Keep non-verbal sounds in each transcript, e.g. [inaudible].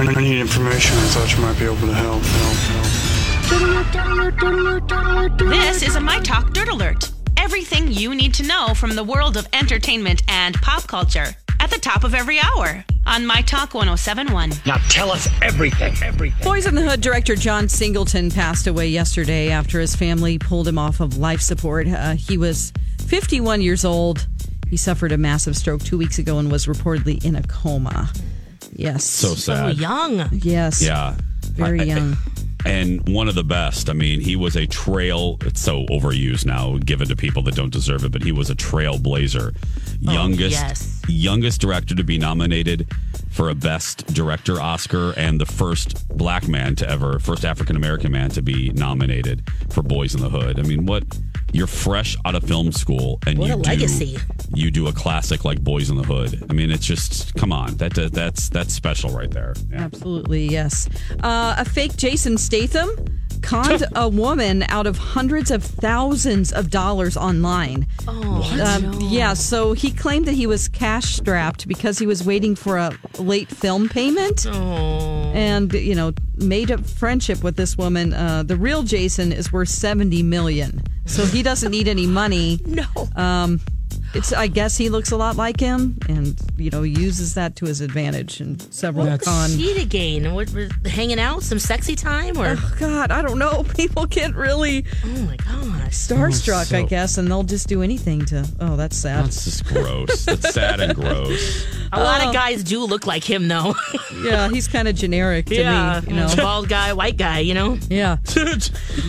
I need information. I thought you might be able to help. help, help. This is a My Talk Dirt Alert. Everything you need to know from the world of entertainment and pop culture at the top of every hour on My Talk 1071. Now tell us everything, everything. Boyz n the Hood director John Singleton passed away yesterday after his family pulled him off of life support. Uh, he was 51 years old. He suffered a massive stroke two weeks ago and was reportedly in a coma. Yes. So sad. So young. Yes. Yeah. Very I- I- young. and one of the best. I mean, he was a trail. It's so overused now, given to people that don't deserve it. But he was a trailblazer, oh, youngest yes. youngest director to be nominated for a Best Director Oscar, and the first black man to ever, first African American man to be nominated for Boyz n the Hood. I mean, what? You're fresh out of film school, and What you a do legacy. you do a classic like Boyz n the Hood. I mean, it's just come on, that that's that's special right there. Yeah. Absolutely, yes. Uh, a fake Jason Statham conned a woman out of hundreds of thousands of dollars online. Oh, Um, Yeah, so he claimed that he was cash strapped because he was waiting for a late film payment. oh. And, you know, made a friendship with this woman. Uh, the real Jason is worth 70 million. So he doesn't need any money. [laughs] no. Um, it's I guess he looks a lot like him and, you know, uses that to his advantage in several What's con. she to gain? What, was- hanging out? Some sexy time? Or, Oh, God, I don't know. [laughs] People get really oh my gosh. starstruck, oh, so- I guess, and they'll just do anything to. Oh, that's sad. That's just gross. That's sad and gross. [laughs] A lot of guys do look like him, though. [laughs] yeah, he's kind of generic to yeah. me. You know. [laughs] Bald guy, white guy, you know? Yeah. [laughs]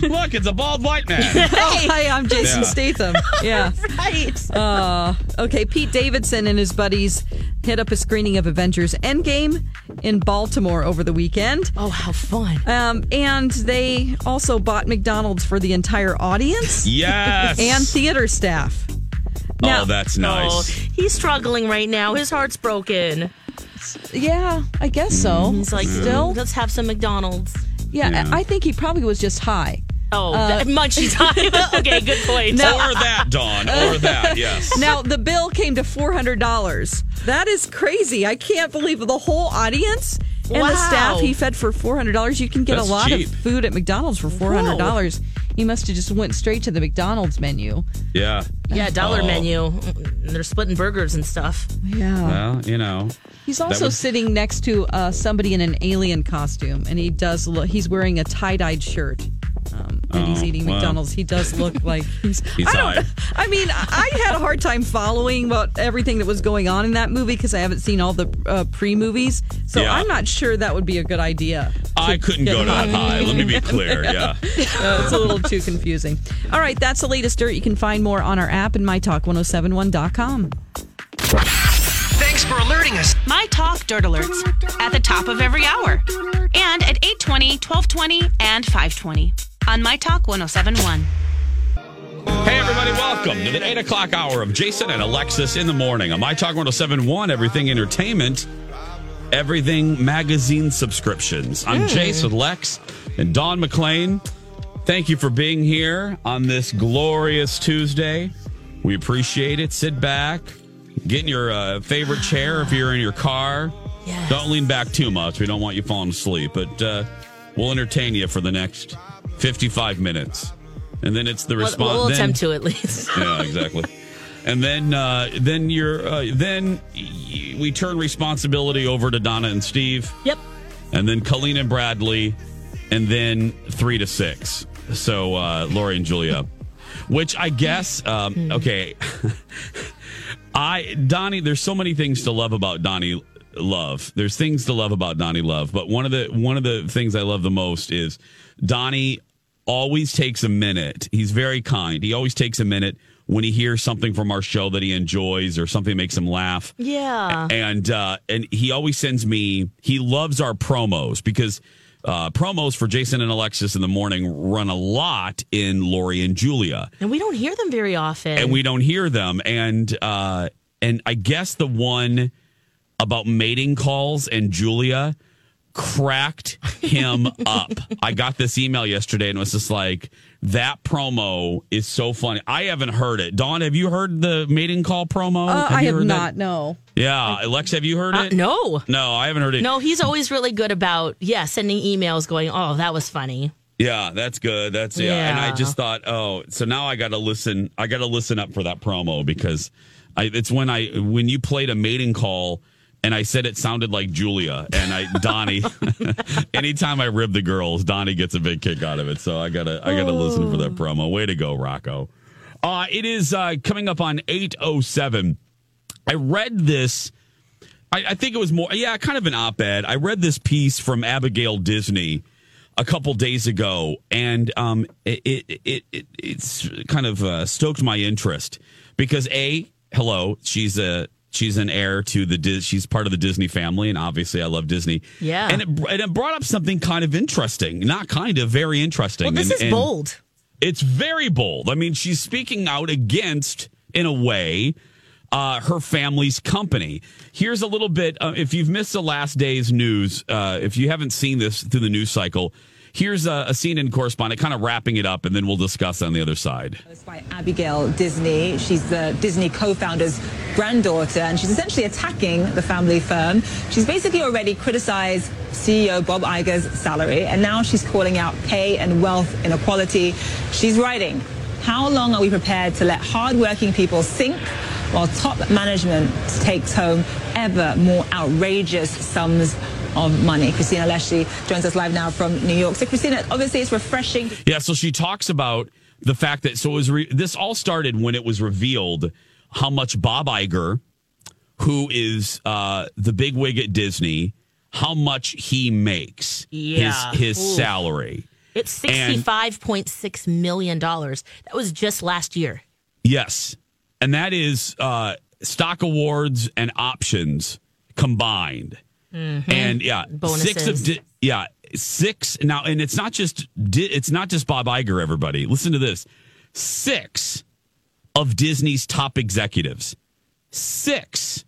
Look, it's a bald white man. Oh, hi, I'm Jason Yeah. Statham. Yeah. Right. Uh, okay, Pete Davidson and his buddies hit up a screening of Avengers Endgame in Baltimore over the weekend. oh, how fun. Um, and they also bought McDonald's for the entire audience Yes. and theater staff. Oh, now- oh, that's Oh, nice. he's struggling right now. His heart's broken. Yeah, I guess so. Mm-hmm. He's like, still, mm, let's have some McDonald's. yeah, Yeah. I think he probably was just high. Oh, uh, that munchy [laughs] [laughs] time. okay, good point. or that, Dawn. Or [laughs] that, yes. Now the bill came to four hundred dollars. That is crazy. I can't believe the whole audience and the staff he fed for four hundred dollars. You can get That's a lot cheap. of food at McDonald's for four hundred dollars. He must have just went straight to the McDonald's menu. Yeah. yeah, dollar Oh. menu. They're splitting burgers and stuff. Yeah. Well, you know. He's also would- sitting next to uh, somebody in an alien costume, and he does look. He's wearing a tie-dyed shirt. Um, and he's Oh, eating. McDonald's. He does look [laughs] like he's. He's I don't. high. I mean, I had a hard time following what everything that was going on in that movie because I haven't seen all the uh, pre-movies. So Yeah. I'm not sure that would be a good idea. I couldn't go that high. high. Let me be [laughs] clear. Yeah. Uh, it's a little too confusing. All right, that's the latest dirt. You can find more on our app and mytalk1071.com. Thanks for alerting us. My Talk Dirt Alerts at the top of every hour and at 820, 1220, and 520 on My Talk 1071. Hey, everybody, welcome to the 8 o'clock hour of Jason and Alexis in the morning on My Talk 1071, Everything Entertainment, Everything Magazine subscriptions. I'm Jace with Lex and Dawn McClain. Thank you for being here on this glorious Tuesday. We appreciate it. Sit back, get in your uh, favorite chair if you're in your car. Yes. Don't lean back too much. We don't want you falling asleep, but uh, we'll entertain you for the next 55 minutes. And then it's the We'll, response. we'll then- attempt to at least. [laughs] yeah, exactly. and then uh, then you're uh, then we turn responsibility over to Donna and Steve, Yep. and then Colleen and Bradley, and then three to six. So uh, Lori and Julia, which I guess um, okay. [laughs] I Donnie, there's so many things to love about Donnie Love. There's things to love about Donnie Love, but one of the one of the things I love the most is Donnie always takes a minute. He's very kind. He always takes a minute when he hears something from our show that he enjoys or something makes him laugh. Yeah. And uh, and he always sends me. He loves our promos because uh, promos for Jason and Alexis in the morning run a lot in Lori and Julia And we don't hear them very often. and we don't hear them. And uh, and I guess the one about mating calls and Julia cracked him [laughs] up. I got this email yesterday and it was just like that promo is so funny. I haven't heard it. Dawn, have you heard the mating call promo? Uh, I you have not. that? No. Yeah, Alex, have you heard Uh, it? no. No, I haven't heard it. No, he's always really good about, yeah, sending emails going, oh, that was funny. Yeah, that's good. That's yeah. And I just thought, oh, so now I got to listen. I got to listen up for that promo because I, it's when I when you played a mating call and I said it sounded like Julia and I Donnie. [laughs] anytime I rib the girls, Donnie gets a big kick out of it. So I gotta I gotta listen for that promo. Way to go, Rocco. Uh, it is uh, coming up on eight oh seven. I read this. I, I think it was more, yeah, kind of an op ed. I read this piece from Abigail Disney a couple days ago, and um, it, it, it, it it's kind of uh, stoked my interest because a hello, she's a she's an heir to the she's part of the Disney family, and obviously I love Disney. Yeah. and it, and it brought up something kind of interesting, not kind of very interesting. Well, this and, is and bold. It's very bold. I mean, she's speaking out against, in a way, uh, her family's company. Here's a little bit. Uh, if you've missed the last day's news, uh, if you haven't seen this through the news cycle, here's a, a CNN correspondent, kind of wrapping it up, and then we'll discuss on the other side. By Abigail Disney. She's the Disney co-founder's granddaughter, and she's essentially attacking the family firm. She's basically already criticized CEO Bob Iger's salary, and now she's calling out pay and wealth inequality. She's writing, how long are we prepared to let hardworking people sink while top management takes home ever more outrageous sums of money? Cristina Alesci joins us live now from New York. So Cristina, obviously it's refreshing Yeah, so she talks about the fact that so it was re- this all started when it was revealed how much Bob Iger, who is uh, the big wig at Disney, how much he makes Yeah. his his Oof. salary. It's $65.6 million. That was just last year. Yes. And that is uh, stock awards and options combined. And yeah, six of di- yeah, six now and it's not just di- it's not just Bob Iger everybody. Listen to this. 6 of Disney's top executives. 6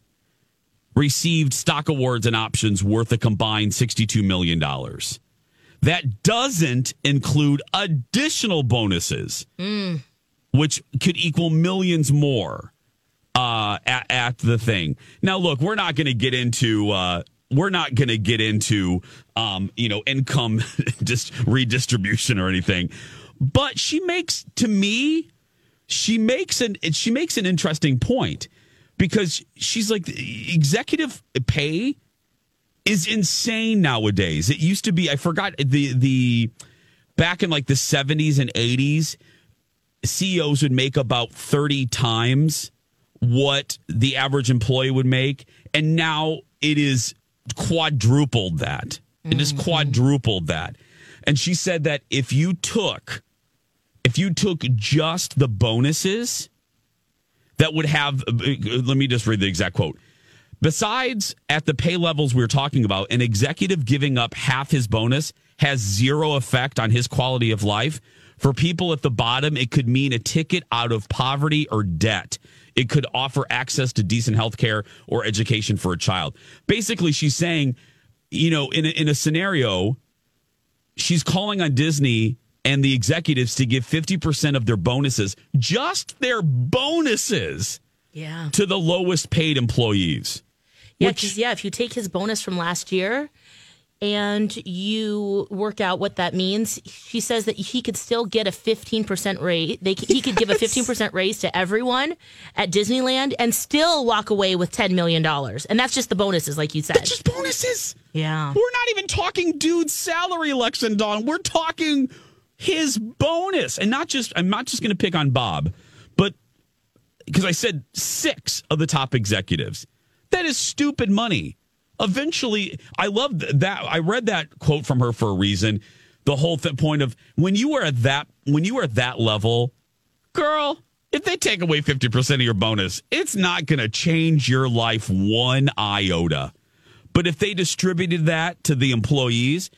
received stock awards and options worth a combined 62 million dollars. That doesn't include additional bonuses which could equal millions more uh, at, at the thing. Now, look, we're not going to get into. Uh, we're not going to get into, um, you know, income [laughs] just redistribution or anything. But she makes, to me, she makes an she makes an interesting point because she's like executive pay is insane nowadays. It used to be I forgot the the back in like the 70s and 80s CEOs would make about 30 times what the average employee would make. And now it is quadrupled that. It is mm-hmm. quadrupled that. And she said that if you took, if you took just the bonuses, that would have, uh, uh, let me just read the exact quote. Besides, at the pay levels we are talking about, an executive giving up half his bonus has zero effect on his quality of life. For people at the bottom, it could mean a ticket out of poverty or debt. It could offer access to decent health care or education for a child. Basically, she's saying, you know, in a, in a scenario, she's calling on Disney and the executives to give 50% of their bonuses, just their bonuses, Yeah. to the lowest paid employees. Yeah, Which- 'cause, yeah, if you take his bonus from last year, and you work out what that means, she says that he could still get a 15% raise. They, he could give a 15% raise to everyone at Disneyland and still walk away with $10 million. And that's just the bonuses, like you said. That's just bonuses. Yeah. We're not even talking dude's salary, Lex and Dawn. We're talking his bonus. And not just, I'm not just going to pick on Bob, but because I said six of the top executives. That is stupid money. Eventually, I love that. I read that quote from her for a reason. The whole th- point of when you are at that when you are at that level, girl, if they take away 50% of your bonus, it's not going to change your life one iota. But if they distributed that to the employees,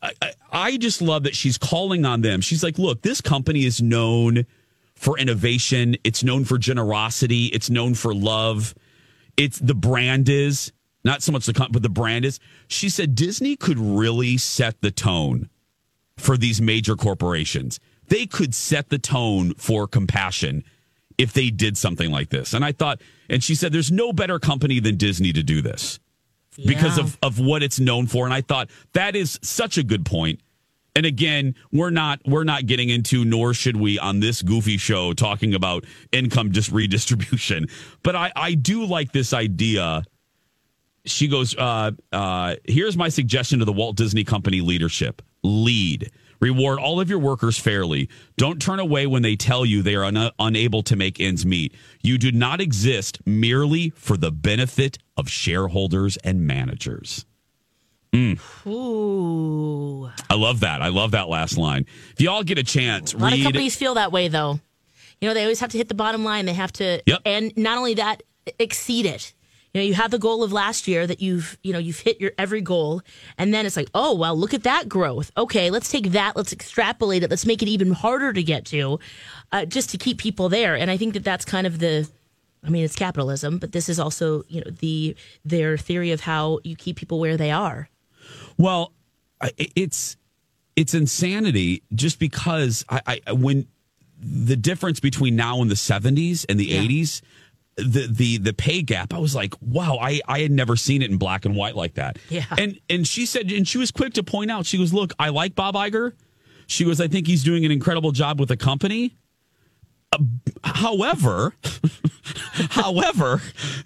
I, I, I just love that she's calling on them. She's like, look, this company is known for innovation, it's known for generosity, it's known for love. It's the brand is not so much the company, but the brand is. She said Disney could really set the tone for these major corporations. They could set the tone for compassion if they did something like this. And I thought, and she said, there's no better company than Disney to do this because of, of what it's known for. And I thought that is such a good point. And again, we're not we're not getting into, nor should we on this goofy show talking about income just redistribution. But I, I do like this idea. She goes, uh, uh, here's my suggestion to the Walt Disney Company leadership. Lead. Reward all of your workers fairly. Don't turn away when they tell you they are un- unable to make ends meet. You do not exist merely for the benefit of shareholders and managers. Ooh. I love that. I love that last line. If you all get a chance, A lot read. of companies feel that way, though. You know, they always have to hit the bottom line. They have to, Yep. and not only that, exceed it. You know, you have the goal of last year that you've, you know, you've hit your every goal, and then it's like, oh well, look at that growth. Okay, let's take that, let's extrapolate it, let's make it even harder to get to, uh, just to keep people there. And I think that that's kind of the, I mean, it's capitalism, but this is also, you know, the their theory of how you keep people where they are. Well, it's it's insanity just because I, I when the difference between now and the 70s and the 80s the the the pay gap I was like wow I I had never seen it in black and white like that. Yeah. And and she said and she was quick to point out she goes look I like Bob Iger. She goes I think he's doing an incredible job with the company. Uh, however, [laughs] however,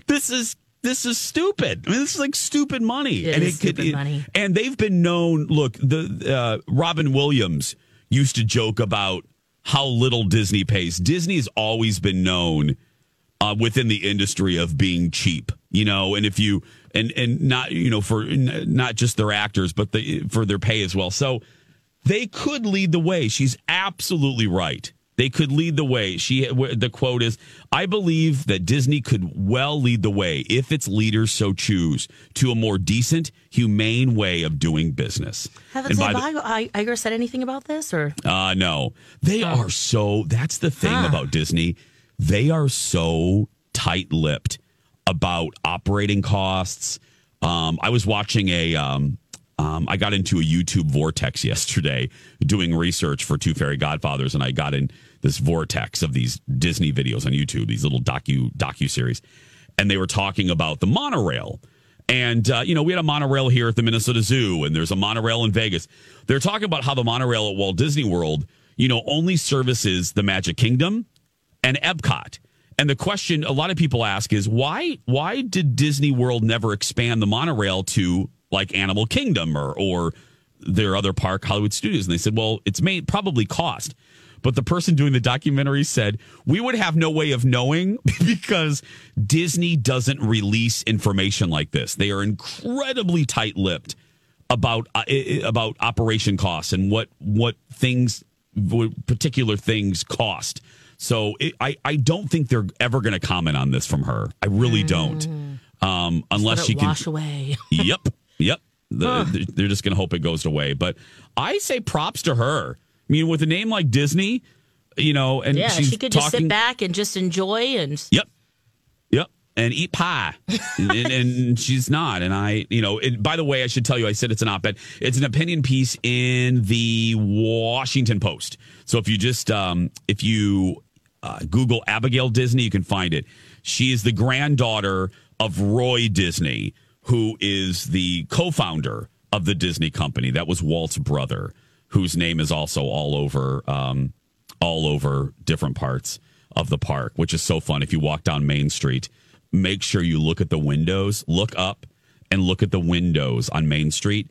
this is this is stupid. I mean, this is like stupid money, and it It is stupid money. And they've been known. Look, the uh, Robin Williams used to joke about how little Disney pays. Disney has always been known uh, within the industry of being cheap, you know, and if you and and not you know for n- not just their actors, but the, for their pay as well. So they could lead the way. She's absolutely right. They could lead the way. She the quote is, "I believe that Disney could well lead the way if its leaders so choose to a more decent, humane way of doing business." Haven't And said by the- I- Iger said anything about this, or uh, no, they are so. That's the thing Huh. about Disney. They are so tight lipped about operating costs. Um, I was watching a. Um, um, I got into a YouTube vortex yesterday doing research for Two Fairy Godfathers, and I got in this vortex of these Disney videos on YouTube, these little docu docu series, and they were talking about the monorail. And uh, you know, we had a monorail here at the Minnesota Zoo, and there's a monorail in Vegas. They're talking about how the monorail at Walt Disney World, you know, only services the Magic Kingdom and Epcot. And the question a lot of people ask is why why did Disney World never expand the monorail to like Animal Kingdom or or their other park Hollywood Studios? And they said, well, it's made probably cost. But the person doing the documentary said, we would have no way of knowing [laughs] because Disney doesn't release information like this. They are incredibly tight lipped about uh, about operation costs and what what things what particular things cost. So it, I I don't think they're ever going to comment on this from her. I really don't, um, unless she can. wash away. [laughs] yep, yep. The, they're- They're just going to hope it goes away. But I say props to her. I mean, with a name like Disney, you know, and yeah, she could just talking, sit back and just enjoy and Yep. Yep. And eat pie. and, and, and she's not. And I, you know, by the way, I should tell you, I said it's an op ed. It's an opinion piece in the Washington Post. So if you just, um, if you uh, Google Abigail Disney, you can find it. She is the granddaughter of Roy Disney, who is the co founder of the Disney company. That was Walt's brother, whose name is also all over um, all over different parts of the park, which is so fun. If you walk down Main Street, make sure you look at the windows, look up and look at the windows on Main Street.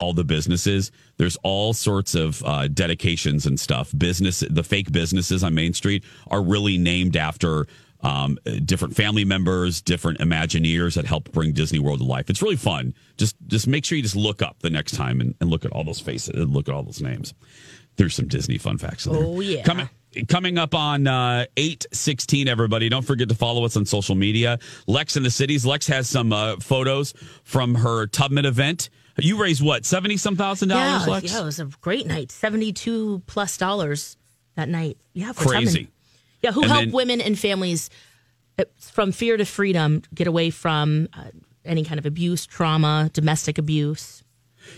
all the businesses. There's all sorts of uh, dedications and stuff. Business, the fake businesses on Main Street are really named after um, different family members, different Imagineers that helped bring Disney World to life. It's really fun. Just just make sure you just look up the next time and, and look at all those faces and look at all those names. There's some Disney fun facts. In there. Oh yeah. Coming coming up on uh, 816 everybody don't forget to follow us on social media lex in the cities lex has some uh, photos from her tubman event you raised what seventy some thousand dollars, yeah, Lex? Yeah, it was a great night. Seventy two plus dollars that night. Yeah, crazy. Yeah, who And help then- women and families uh, from fear to freedom get away from uh, any kind of abuse, trauma, domestic abuse.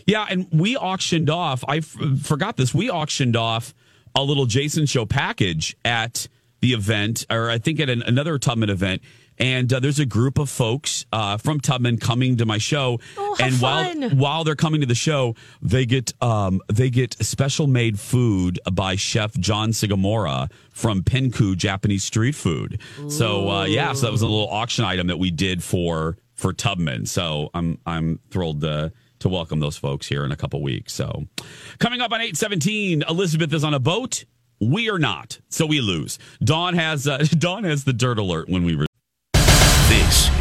Yeah, and we auctioned off. I f- forgot this. We auctioned off a little Jason Show package at the event, or I think at an, another Tubman event. And uh, there's a group of folks uh, from Tubman coming to my show, Oh, and while fun. while they're coming to the show, they get um, they get special made food by Chef John Sugimura from Pinku Japanese Street Food. So uh, yeah, so that was a little auction item that we did for for Tubman. So I'm I'm thrilled to to welcome those folks here in a couple weeks. So coming up on eight seventeen, Elizabeth is on a boat. We are not, so we lose. Dawn has uh, [laughs] Dawn has the dirt alert when we.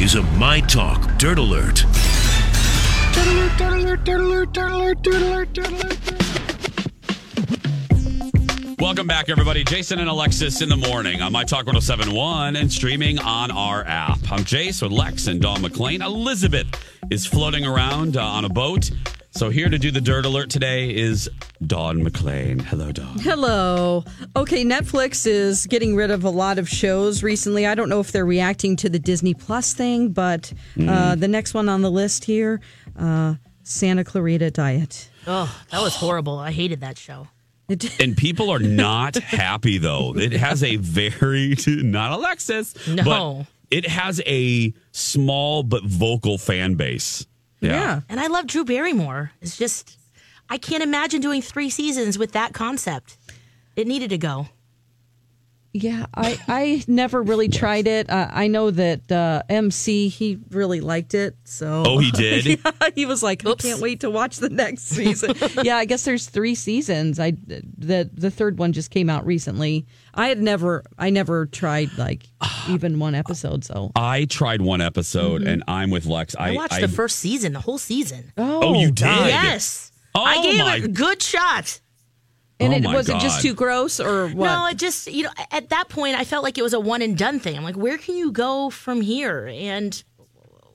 Is a My Talk Dirt Alert. Welcome back, everybody. Jason and Alexis in the morning on My Talk 1071 and streaming on our app. I'm Jace with Lex and Dawn McLean. Elizabeth is floating around uh, on a boat. So, here to do the dirt alert today is Dawn McClain. Hello, Dawn. Hello. Okay, Netflix is getting rid of a lot of shows recently. I don't know if they're reacting to the Disney Plus thing, but uh, the next one on the list here uh, Santa Clarita Diet. Oh, that was horrible. I hated that show. And people are [laughs] not happy, though. It has a very, [laughs] not Alexis, No. but it has a small but vocal fan base. Yeah. And I love Drew Barrymore. It's just, I can't imagine doing three seasons with that concept. It needed to go. Yeah, I, I never really [laughs] tried it. Uh, I know that uh, MC, he really liked it. So Oh, he [laughs] did? yeah, he was like, I can't wait to watch the next season. [laughs] yeah, I guess there's three seasons. I the the third one just came out recently. I had never I never tried like [sighs] even one episode. So I tried one episode Mhm. and I'm with Lex. I, watched the first season, the whole season. Oh, you did? Yes. Oh, I gave my- it a good shot. And Oh it my was it just too gross or what? No, it just you know at that point I felt like it was a one and done thing. I'm like, where can you go from here? And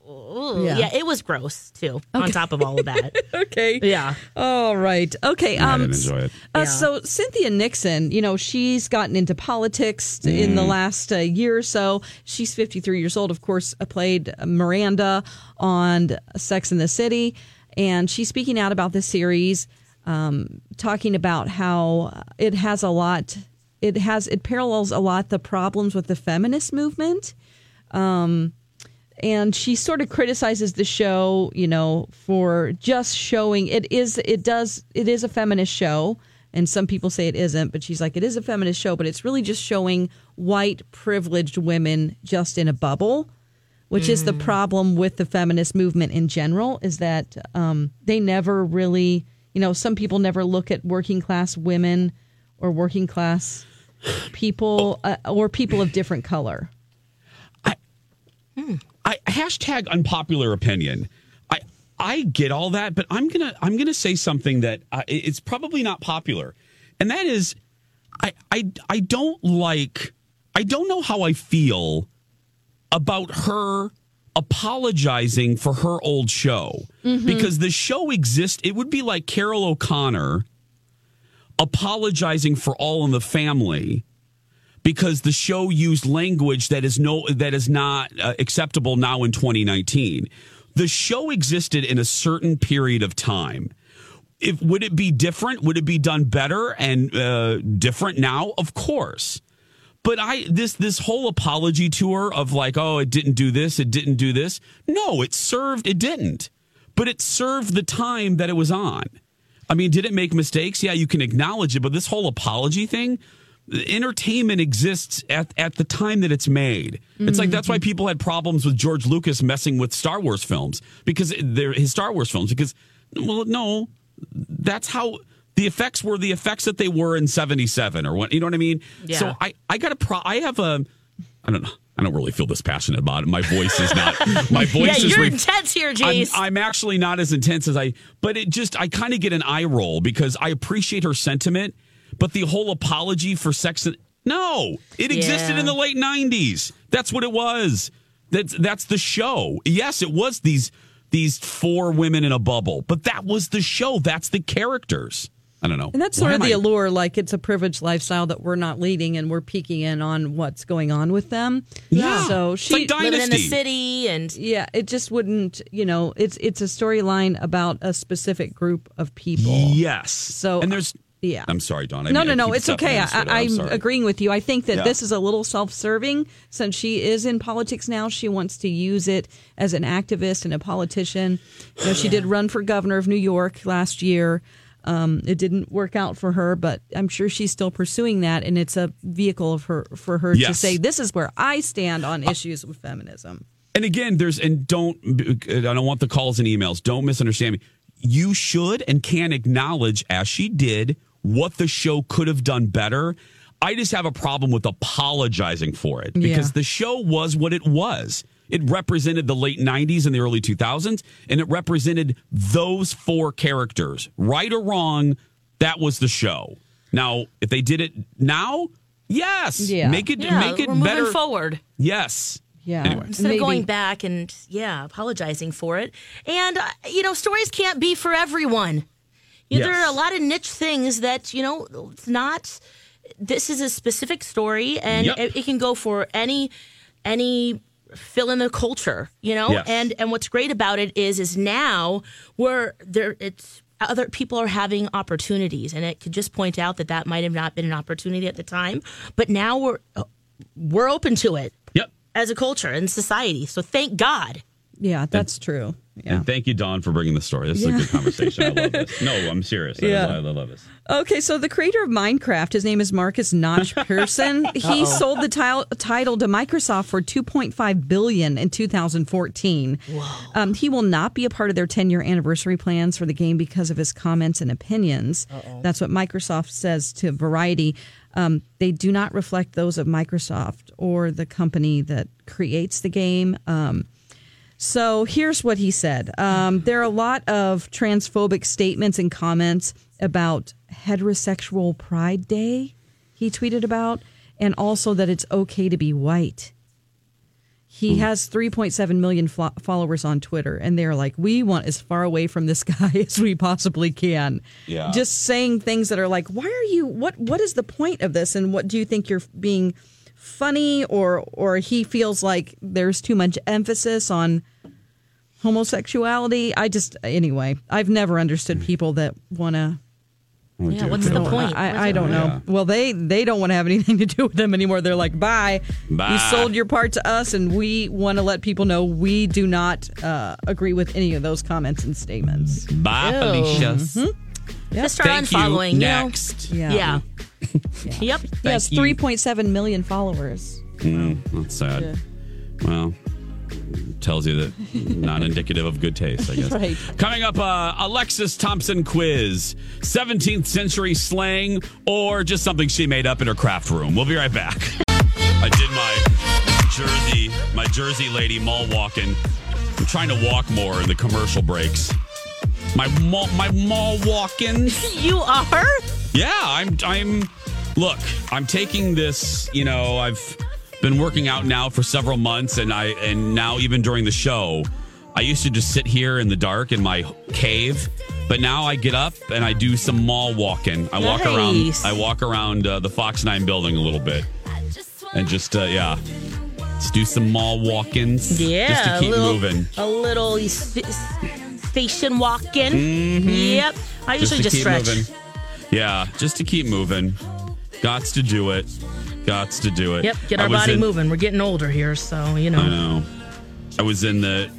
ooh, Yeah. yeah. it was gross too. On top of all of that, [laughs] okay. Yeah. All right. Okay. I Um, didn't enjoy it. Uh, So Cynthia Nixon, you know, she's gotten into politics in the last uh, year or so. She's 53 years old. Of course, uh, played Miranda on Sex in the City, and she's speaking out about this series, um, talking about how it has a lot. It has it parallels a lot the problems with the feminist movement. Um, and she sort of criticizes the show, you know, for just showing it is it does it is a feminist show, and some people say it isn't, but she's like it is a feminist show, but it's really just showing white privileged women just in a bubble, which is the problem with the feminist movement in general is that um, they never really, you know, some people never look at working class women or working class people uh, or people of different color. I hashtag unpopular opinion. I I get all that, but I'm gonna I'm gonna say something that uh, it's probably not popular, and that is, I I I don't like I don't know how I feel about her apologizing for her old show because the show exists. It would be like Carroll O'Connor apologizing for All in the Family because the show used language that is no that is not uh, acceptable now in 2019. The show existed in a certain period of time. If would it be different? Would it be done better and uh, different now? Of course. But I this this whole apology tour of like, oh, it didn't do this, it didn't do this. No, it served, it didn't. But it served the time that it was on. I mean, did it make mistakes? Yeah, you can acknowledge it, but this whole apology thing, entertainment exists at, at the time that it's made. It's like that's why mm-hmm. people had problems with George Lucas messing with Star Wars films because they're his Star Wars films because well, no, that's how the effects were the effects that they were in 77 or what, you know what I mean? Yeah. So I I got a pro I have a I don't know. I don't really feel this passionate about it. My voice is not. My [laughs] voice yeah, is. you're re- intense here, I'm, I'm actually not as intense as I, but it just, I kind of get an eye roll because I appreciate her sentiment, but the whole apology for sex, and- no, it existed Yeah. in the late 90s. That's what it was. That's, that's the show. Yes, it was these, these four women in a bubble, but that was the show. That's the characters. I don't know. And that's Why sort of the I- allure. Like it's a privileged lifestyle that we're not leading, and we're peeking in on what's going on with them. Yeah. So It's she like Living in the city and Yeah, it just wouldn't. You know, it's it's a storyline about a specific group of people. Yes. So and there's, yeah. I'm sorry, Dawn. I no, mean, no, no. It's okay. on this, but I, I'm I'm agreeing with you. I think that Yeah. this is a little self-serving since she is in politics now. She wants to use it as an activist and a politician. You know, she did run for governor of New York last year. Um, it didn't work out for her, but I'm sure she's still pursuing that, and it's a vehicle of her for her to say, "This is where I stand on issues with feminism." And again, there's and don't I don't want the calls and emails. Don't misunderstand me. You should and can acknowledge, as she did, what the show could have done better. I just have a problem with apologizing for it because Yeah. the show was what it was. It represented the late 90s and the early 2000s, and it represented those four characters. Right or wrong, that was the show. Now, if they did it now, yes, Yeah. make it yeah, make it we're moving better. forward. Yes. Yeah. Anyway. Instead Maybe. of going back and yeah, apologizing for it. And uh, you know, stories can't be for everyone. You know, There are a lot of niche things that you know. It's not. This is a specific story, and Yep. it, it can go for any any fill in the culture. You know, Yes. and and what's great about it is is now where there it's other people are having opportunities, and it could just point out that that might have not been an opportunity at the time, but now we're uh, we're open to it Yep. as a culture and society. So thank God. Yeah, that's true. Yeah. And thank you, Dawn, for bringing the story. This is a good conversation. I love this. [laughs] No, I'm serious. I- Yeah. I, love this. Okay, so the creator of Minecraft, his name is Markus Notch [laughs] Persson. he sold the ti- title to Microsoft for 2.5 billion in 2014. Um, he will not be a part of their 10-year anniversary plans for the game because of his comments and opinions. Oh. That's what Microsoft says to Variety. Um, they do not reflect those of Microsoft or the company that creates the game. Um, so here's what he said. Um, there are a lot of transphobic statements and comments about heterosexual Pride Day, he tweeted about, and also that it's okay to be white. He has 3.7 million fo- followers on Twitter, and they're like, we want as far away from this [laughs] guy as we possibly can. Yeah. Just saying things that are like, why are you, what, what is the point of this? And what do you think you're being funny or, or he feels like there's too much emphasis on homosexuality? I just, anyway, I've never understood people that want to. Yeah, dear what's the God. point? I, I don't know. Well, they they don't want to have anything [laughs] to do with them anymore. They're like, bye. Bye. You sold your part to us, and we want to let people know we do not uh, agree with any of those comments and statements. Bye, Ew. Felicia. Just start Thank unfollowing. you. You know? Next. Yeah. Yeah. Yep. He has 3.7 million followers. Mm, that's sad. Well, tells you that not indicative of good taste, I guess. [laughs] Right. Coming up, uh, Alexis Thompson quiz 17th century slang or just something she made up in her craft room. We'll be right back. I did my Jersey, my Jersey lady mall walking. I'm trying to walk more in the commercial breaks. My mall, my mall walking. [laughs] You are? Yeah, I'm I'm look, I'm taking this, you know, I've been working out now for several months, and I and now even during the show, I used to just sit here in the dark in my cave, but now I get up and I do some mall walking. I walk around. I walk around uh, the Fox Nine building a little bit, and just uh, yeah, let's do some mall walk-ins. Yeah, just to keep a little, moving. A little station walking. Yep. I usually to just stretch. moving. Yeah, just to keep moving. Gots to do it. Gots to do it. Yep. Get our body in- moving. We're getting older here, so you know. I know. I was in the.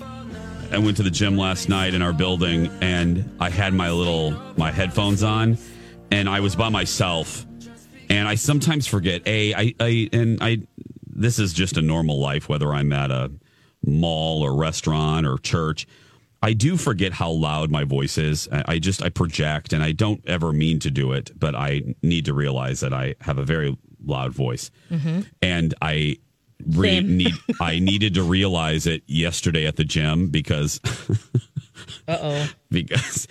I went to the gym last night in our building, and I had my little my headphones on, and I was by myself, and I sometimes forget. A, I, I, and I. This is just a normal life, whether I'm at a mall or restaurant or church. I do forget how loud my voice is. I just I project, and I don't ever mean to do it, but I need to realize that I have a very loud voice, and I re- need [laughs] I needed to realize it yesterday at the gym because [laughs] Uh oh. because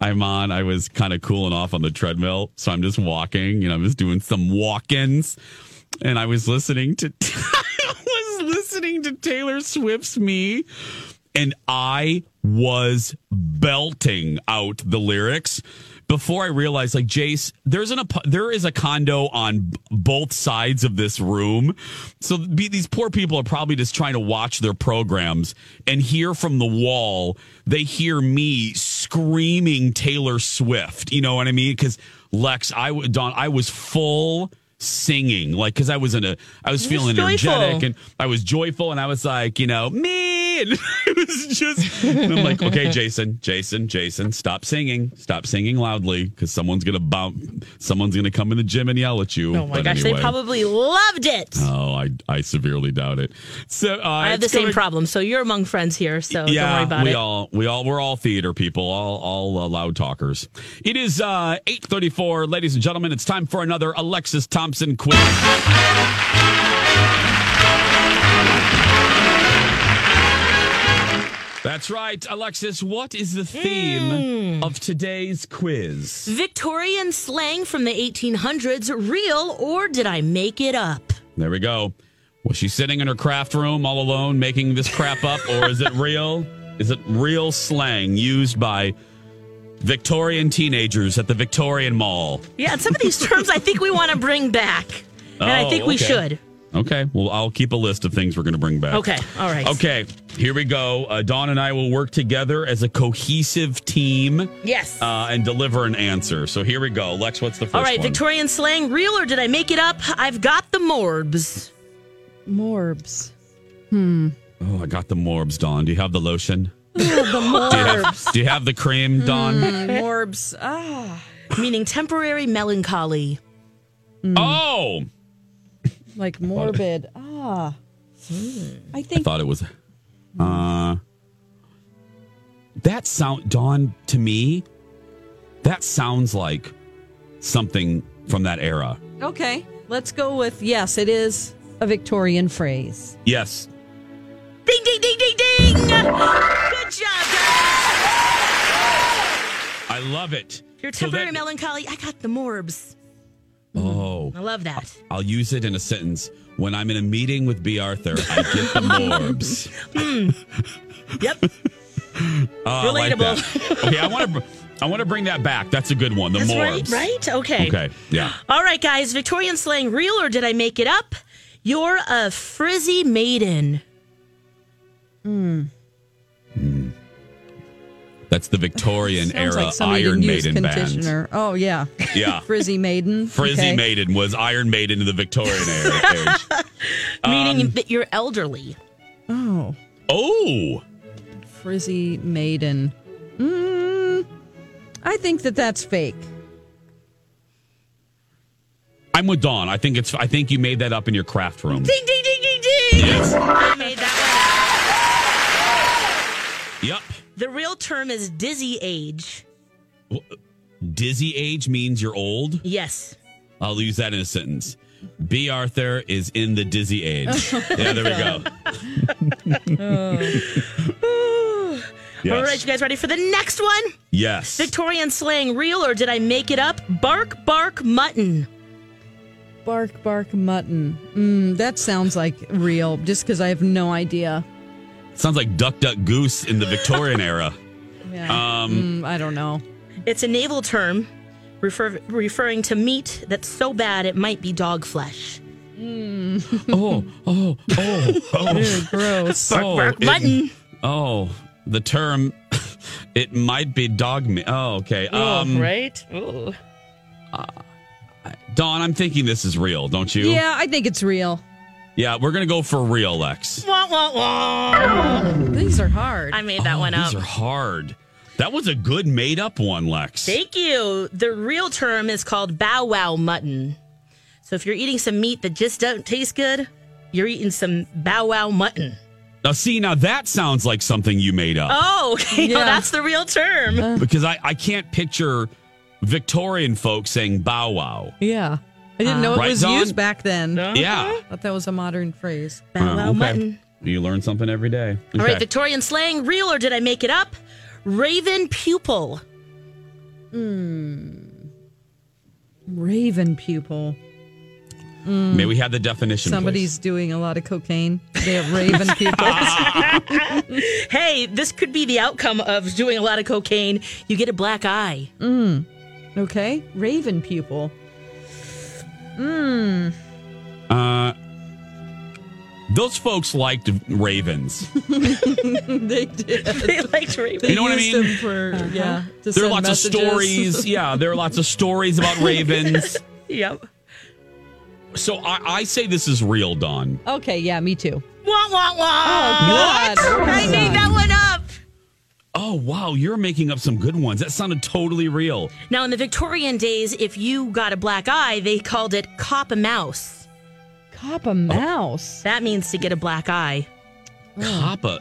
I'm on. I was kind of cooling off on the treadmill, so I'm just walking. You know, I'm just doing some walk-ins, and I was listening to [laughs] I was listening to Taylor Swift's "Me," and I was belting out the lyrics. Before I realized, like Jace, there's an there is a condo on both sides of this room, so be, these poor people are probably just trying to watch their programs and hear from the wall. They hear me screaming Taylor Swift. You know what I mean? Because Lex, I Dawn, I was full singing, like because I was in a, I was feeling joyful. energetic and I was joyful, and I was like, you know, me, [laughs] and it was just, and I'm like, okay, Jason, Jason, Jason, stop singing, stop singing loudly, because someone's gonna bounce, someone's gonna come in the gym and yell at you. Oh my But gosh, anyway. they probably loved it. Oh, I I severely doubt it. So uh, I have the same gonna- problem. So you're among friends here. So don't yeah, worry about it. we it. all we all we're all theater people, all all uh, loud talkers. It is uh, eight thirty four, ladies and gentlemen. It's time for another Alexis Thompson quiz. That's right, Alexis. What is the theme hmm. of today's quiz? Victorian slang from the 1800s, real or did I make it up? There we go. Was she sitting in her craft room all alone making this crap up, or is it real? Is it real slang used by Victorian teenagers at the Victorian Mall? Yeah, and some of these [laughs] terms I think we want to bring back. And I Oh, think we okay. should. Okay, well, I'll keep a list of things we're going to bring back. Okay, all right. Okay, here we go. Uh, Dawn and I will work together as a cohesive team Yes. uh, and deliver an answer. So here we go. Lex, what's the first All right, one? Victorian slang, real or did I make it up? I've got the morbs. Morbs. Hmm. Oh, I got the morbs, Dawn. Do you have the lotion? The [laughs] Do you have, morbs. do you have the cream, Dawn? morbs. Ah. meaning temporary melancholy. Oh! Like morbid. Ah. I I think thought it was. Uh, that sound Dawn to me. That sounds like something from that era. Okay. Let's go with yes, it is a Victorian phrase. Yes, Ding, ding, ding, ding, ding. Love it. Your So temporary that- melancholy, I got the morbs. Oh, I love that. I'll use it in a sentence. When I'm in a meeting with B. Arthur, I get the [laughs] mm. morbs. Mm. Yep. Oh, [laughs] I like Relatable. that. Okay, I want to. I want to bring that back. That's a good one. The That's morbs. right, right? Okay. Okay. Yeah. All right, guys. Victorian slang, real or did I make it up? You're a frizzy maiden. Hmm. That's the Victorian era like Iron Maiden band. Oh yeah. Yeah. [laughs] Frizzy maiden. Frizzy Okay. Maiden was Iron Maiden in the Victorian era. [laughs] Meaning Um, that you're elderly. Oh. Oh, Frizzy maiden. Mm, I think that that's fake. I'm with Dawn. I think it's. I think you made that up in your craft room. Ding, ding, ding, ding, ding. Yes. I made that Yep. one. The real term is dizzy age. Dizzy age means you're old. Yes. I'll use that in a sentence. B. Arthur is in the dizzy age. [laughs] yeah, there we go. [laughs] Yes. All right, you guys ready for the next one? Yes. Victorian slang, real or did I make it up? Bark, bark, mutton. Bark, bark, mutton. Mm, that sounds like real, just because I have no idea. Sounds like Duck Duck Goose in the Victorian era. [laughs] Yeah. Um, Mm, I don't know. It's a naval term refer- referring to meat that's so bad it might be dog flesh. oh, oh, oh, oh. [laughs] Ew, gross. Bark, Oh, bark, it- Oh, the term, [laughs] it might be dog meat. Oh, okay. Um, oh, right? Ooh. Dawn, I'm thinking this is real, don't you? Yeah, I think it's real. Yeah, we're going to go for real, Lex. Wah, wah, wah. These are hard. I made that oh, one up. These are hard. That was a good made up one, Lex. Thank you. The real term is called bow wow mutton. So if you're eating some meat that just doesn't taste good, you're eating some bow wow mutton. Now, see, now that sounds like something you made up. Oh, okay. No, Yeah. that's the real term. Because I, I can't picture Victorian folks saying bow wow. yeah. I didn't know it Right, was Dawn? used back then. Yeah. Uh-huh. thought that was a modern phrase. bow wow okay. mutton. You learn something every day. All right, Okay. Victorian slang, real or did I make it up? Raven pupil. Mmm. Raven pupil. Hmm. May we have the definition, Somebody's doing a lot of cocaine. They have raven [laughs] pupils. [laughs] Hey, this could be the outcome of doing a lot of cocaine. You get a black eye. Mmm. Okay. Raven pupil. Please. Uh, those folks liked ravens. [laughs] they did. [laughs] they liked ravens. They You know what I used mean? them for, yeah. to There are lots messages. of stories. [laughs] Yeah, there are lots of stories about ravens. Yep. So I, I say this is real, Dawn. okay, yeah, me too. Wah, wah, wah. God. I made that one up. Oh, wow. You're making up some good ones. That sounded totally real. Now, in the Victorian days, if you got a black eye, they called it cop a mouse. Cop a mouse. That means to get a black eye. Cop a.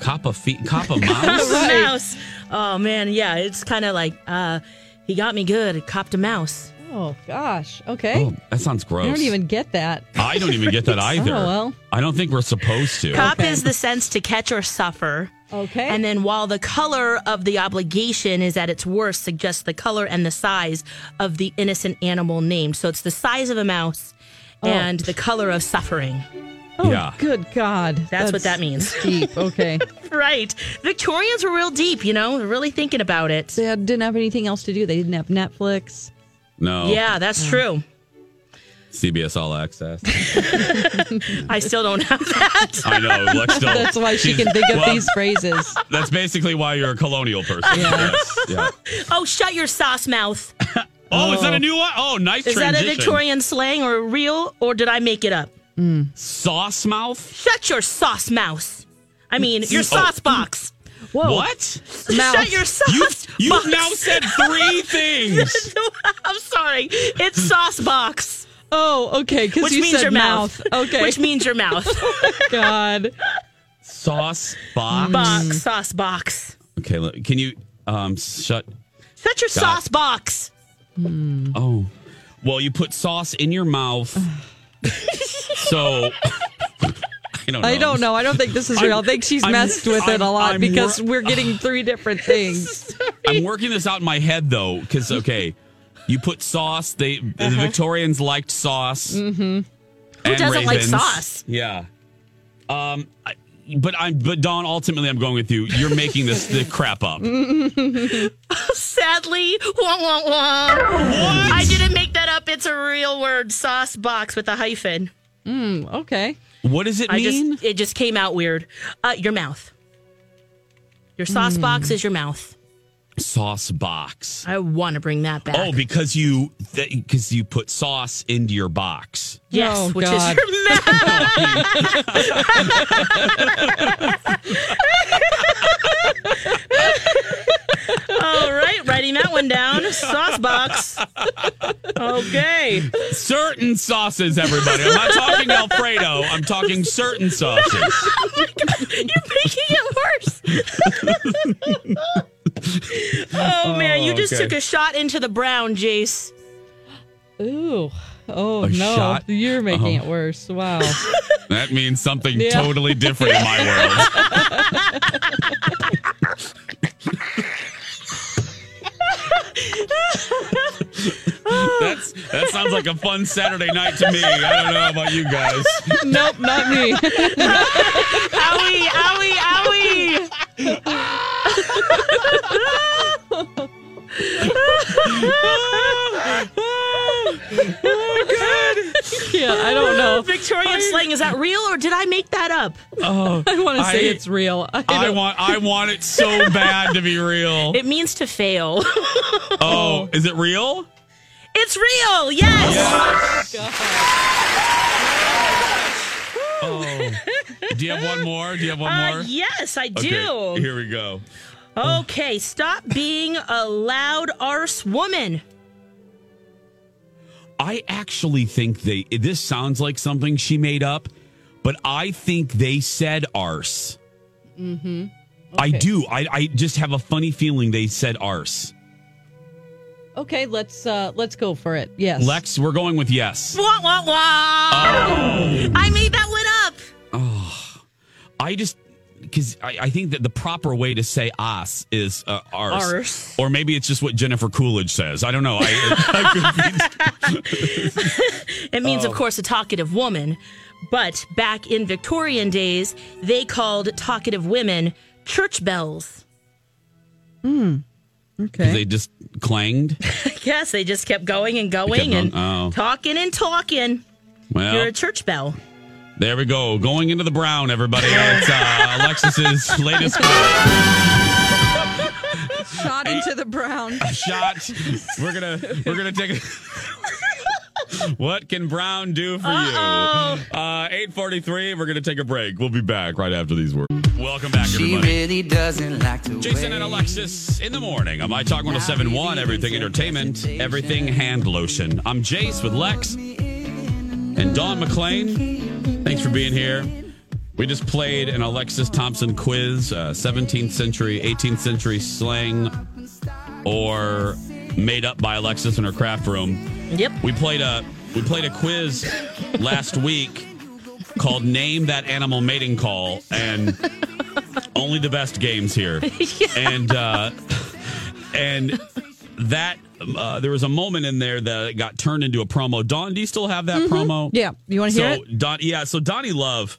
Cop a feet. Coppa [laughs] mouse? A mouse. Oh, man. Yeah, it's kind of like, uh, he got me good. Copped a mouse. Oh gosh. Okay. Oh, that sounds gross. I don't even get that. I don't even get that [laughs] either. Oh, well. I don't think we're supposed to. Cop Okay. is the sense to catch or suffer. Okay. And then while the color of the obligation is at its worst, suggests the color and the size of the innocent animal named. So it's the size of a mouse oh. and the color of suffering. oh, yeah. good God. That's what that means. Deep. Okay. [laughs] Right. Victorians were real deep, you know, They're really thinking about it. they had- didn't have anything else to do. They didn't have Netflix. No. Yeah, that's true. CBS All Access. [laughs] I still don't have that. I know. Lex still, That's why she can think of well, these phrases. That's basically why you're a colonial person. Yeah. Yes. Yeah. [laughs] Oh, shut your sauce mouth. [laughs] Oh, is that a new one? Oh, nice Is that transition. a Victorian slang or real, or did I make it up? Sauce mouth? Shut your sauce mouth. I mean, your Oh. sauce box. Whoa. What? Mouth. Shut your sauce You, box. you've now said three things. I'm sorry. It's sauce box, Oh, okay. Because which you means said your mouth. Okay. Which means your mouth. [laughs] God. Sauce box. box, sauce box. Okay, look, can you um shut? Shut your Got sauce it. box. Oh, well, you put sauce in your mouth. [laughs] so I don't know. I don't know. I don't think this is I'm- real. I think she's I'm- messed with it a I'm- lot I'm because wor- we're getting three different [laughs] things. I'm working this out in my head though, because okay, you put sauce. They the Victorians liked sauce. Mm-hmm. Who Uh-huh. doesn't like sauce? Yeah. Um, I, but I'm but Dawn. Ultimately, I'm going with you. You're making this the crap up. [laughs] Sadly, wah, wah, wah. I didn't make that up. It's a real word. Sauce box with a hyphen. Okay. What does it I mean? just it just came out weird. Uh, your mouth. Your sauce box is your mouth. Sauce box. I want to bring that back. Oh, because you because you put sauce into your box. yes, Oh, which God. is your [laughs] mouth. All right, writing that one down. Sauce box. Okay. Certain sauces, everybody. I'm not talking Alfredo. I'm talking certain sauces. [laughs] oh my God. You're making it worse. [laughs] [laughs] oh man, you oh, just okay. took a shot into the brown, Jace. Ooh. Oh A no. shot? You're making Oh. it worse. Wow. [laughs] That means something Yeah. totally different in my world. [laughs] That's that sounds like a fun Saturday night to me. I don't know about you guys. nope, not me. owie, owie, owie. [laughs] yeah, I don't know. Victorian slang is that real or did I make that up? Oh, I want to say I- it's real. I, I don't- want I want it so bad to be real. [laughs] It means to fail. [laughs] Oh, is it real? it's real. Yes. Oh. Do you have one more? Do you have one Uh, more? yes, I Okay, do. here we go. Okay, stop being a loud arse woman. I actually think they. This sounds like something she made up, but I think they said arse. Mm-hmm. I do. I, I just have a funny feeling they said arse. Okay, let's uh let's go for it. Yes. Lex, we're going with yes. Wah, wah, wah. I made that one up. Oh, I just because I, I think that the proper way to say us is uh, arse. Arse. or maybe it's just what Jennifer Coolidge says. I don't know. I, I [laughs] It means, Oh. of course, a talkative woman. But back in Victorian days, they called talkative women church bells. Hmm. Okay. they just clanged. [laughs] yes, they just kept going and kept going and going. Oh. talking and talking. Well, You're a church bell. There we go. Going into the brown, everybody. It's uh, Alexis's latest [laughs] Shot into the brown. shot. We're gonna we're gonna take a [laughs] What can Brown do for Uh-oh. you? Uh, 843, we're going to take a break. We'll be back right after these words. Welcome back, She everybody. really doesn't like to Jason and Alexis in the morning on My Talk 1071, Everything Entertainment, Everything Hand Lotion. I'm Jace with Lex and Dawn McClain. Thanks for being here. We just played an Alexis Thompson quiz, uh, 17th century, 18th century slang, or made up by Alexis in her craft room. Yep. We played a we played a quiz last week called Name That Animal Mating Call, and only the best games here. [laughs] And uh, and that uh, there was a moment in there that got turned into a promo. Don, do you still have that promo? Yeah. You want to so hear it? Don, yeah. So Donnie Love,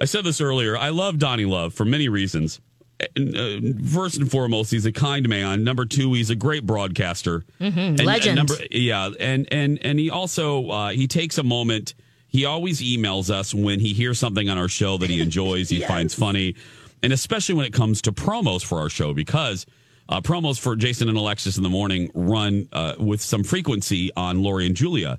I said this earlier. I love Donnie Love for many reasons. Uh, first and foremost, he's a kind man. Number two, he's a great broadcaster. Mhm, And- legend. And number, yeah, and and and he also uh, he takes a moment. He always emails us when he hears something on our show that he enjoys, he [laughs] Yes. finds funny, and especially when it comes to promos for our show because. Uh, promos for Jason and Alexis in the morning run uh, with some frequency on Lori and Julia.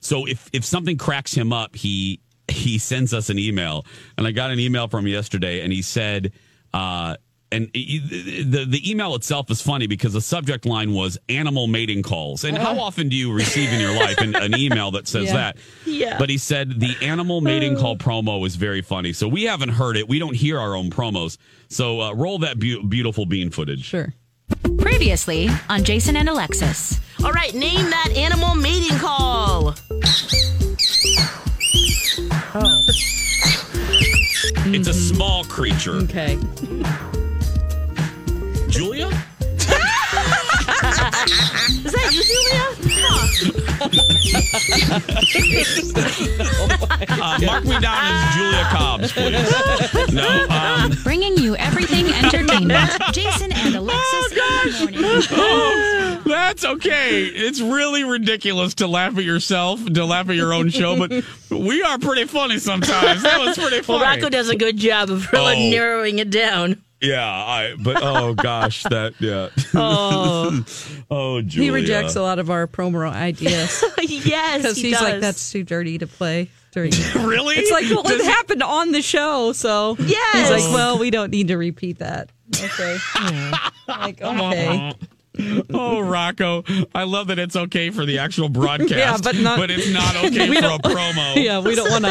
So if if something cracks him up, he he sends us an email. And I got an email from him yesterday, and he said, uh, and he- the the email itself is funny because the subject line was animal mating calls. And how often do you receive in your life an, an email that says Yeah. that? Yeah. But he said the animal mating call promo is very funny. So we haven't heard it. We don't hear our own promos. So uh, roll that beau- beautiful bean footage. Sure. Previously on Jason and Alexis. All right, name that animal mating call. Oh. It's a small creature. Okay. Julia? Uh, mark me down as Julia Cobbs, please. No. Um, Bringing you everything entertainment. Jason and Alexis in the morning. [laughs] oh, that's okay. It's really ridiculous to laugh at yourself, to laugh at your own show, but we are pretty funny sometimes. That was pretty Well, funny. Rocco does a good job of really Oh. narrowing it down. Yeah, I. But oh [laughs] gosh, that yeah. Oh. [laughs] oh, Julia. He rejects a lot of our promo ideas [laughs] yes, because he he's does. like, that's too dirty to play. During Really? It's like, well, Does it he- happened on the show, so Yes. he's like, well, we don't need to repeat that. Okay. like, okay. [laughs] Oh, Rocco, I love that it's okay for the actual [laughs] broadcast, Yeah, but not- it's not okay [laughs] We for a don't- promo. Yeah, we don't want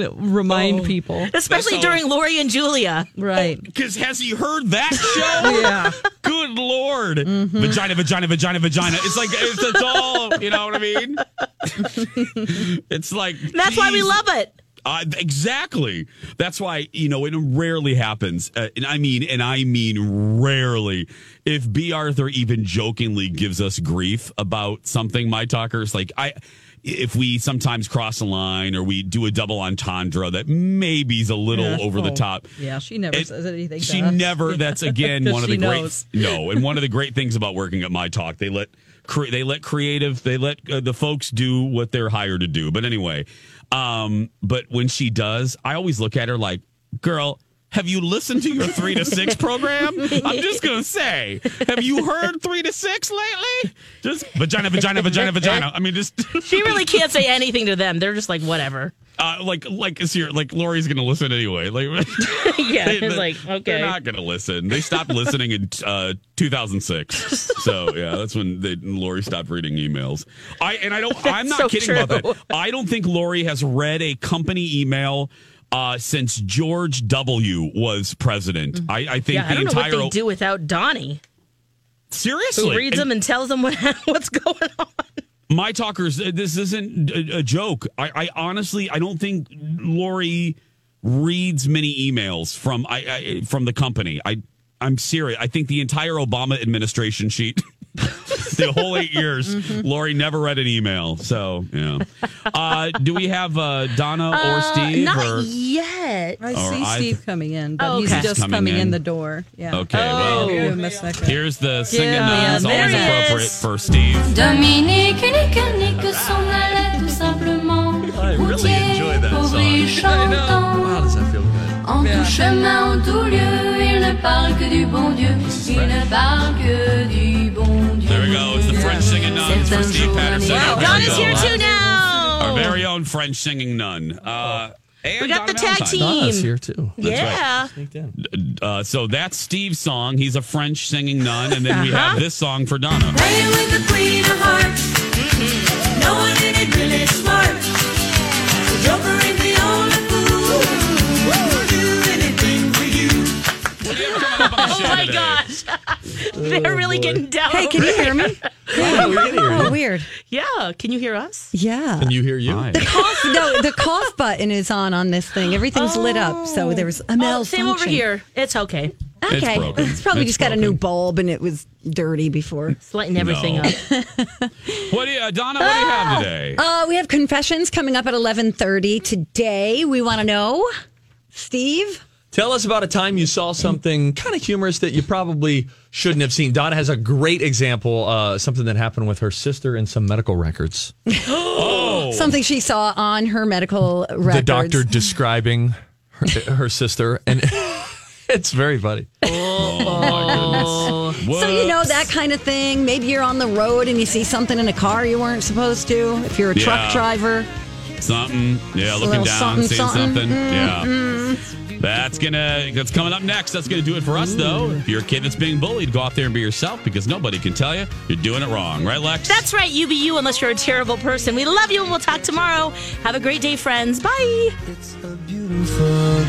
to remind oh. people. Especially during Lori and Julia. Right. Oh, because has he heard that show? Yeah. Good lord. Mm-hmm. Vagina, vagina, vagina, vagina. It's like it's, it's all. You know what I mean? it's like That's why we love it. Uh, exactly. That's why you know it rarely happens, uh, and I mean, and I mean rarely. If B. Arthur even jokingly gives us grief about something, my talkers like I. If we sometimes cross a line or we do a double entendre that maybe's a little Yeah. over the Oh, top, Yeah, she never It- says anything. she us. never. That's again [laughs] one of the great. knows. [laughs] No, and one of the great things about working at my talk, they let cre- they let creative, they let uh, the folks do what they're hired to do. But anyway, um, but when she does, I always look at her like, girl. Have you listened to your three to six [laughs] program? I'm just gonna [laughs] say, have you heard three to six lately? Just vagina, vagina, vagina, vagina. I mean, just [laughs] She really can't say anything to them.Ey're just like, whatever. uh, like like is here like Lori's gonna listen anyway. Like Yeah, they- it's like, okay, They're not going to listen. They stopped listening in uh, 2006. So yeah, that's when they, Lori stopped reading emails. I and I don't. I'm not so kidding true. about that. I don't think Lori has read a company email. Uh, since George W. was president, I, I think. Yeah, the I don't know entire what they do without Donnie. seriously Who reads them and tells them what, [laughs] what's going on. my talkers uh, this isn't a, a joke I, I honestly i don't think lori reads many emails from I, I from the company i i'm serious i think the entire obama administration sheet [laughs] [laughs] the whole eight years Mm-hmm. lori never read an email so yeah uh do we have uh donna or steve Not or yet. I Or see I- Steve coming in, but Oh, he's okay. just Coming coming, in. in. the door. Yeah. okay well Give him a second. here's the singing Yeah, nun. It's there always is. appropriate for steve Dominique, nique, nique, s'en allait tout simplement. I really enjoy that Pauvre et song. Wow, does that feel good? En tout chemin, en tout lieu, il ne parle que du bon Dieu. Il ne parle que du bon Dieu. there we go it's the french singing nuns for steve patterson Wow, There we Donna's here too now. Our very own French singing nun. Uh, and We got Donna the tag Valentine. team. Donna's here too. yeah. Sneaked in. Uh, so that's Steve's song. He's a French singing nun. And then we Uh-huh. have this song for Donna. Playing with the queen of hearts. No one in it really smart. The They're really getting down. Hey, can you hear me? Yeah, we can hear Oh, weird. Yeah. Can you hear us? Yeah. Can you hear you? Hi. Cough, no, the cough button is on on this thing. Everything's lit up, so there was a Oh, malfunction. same over here. It's okay. Okay, broken. it's probably It's just got a new bulb and it was dirty before. It's lighting everything No. up. [laughs] What do you, Donna, what do you have today? Uh, we have confessions coming up at eleven thirty today. We want to know, Steve. Tell us about a time you saw something kind of humorous that you probably shouldn't have seen. Donna has a great example, uh, something that happened with her sister and some medical records. Oh, [gasps] Something she saw on her medical records. The doctor describing her, her sister, and [laughs] it's very funny. oh my. So you know that kind of thing. Maybe you're on the road and you see something in a car you weren't supposed to. If you're a Yeah. truck driver, Something. Yeah, looking down, something, seeing something. something. Yeah. That's gonna that's coming up next. That's gonna do it for us though. If you're a kid that's being bullied, go out there and be yourself because nobody can tell you you're doing it wrong, right, Lex? That's right. You be you unless you're a terrible person. We love you and we'll talk tomorrow. Have a great day, friends. Bye. It's a beautiful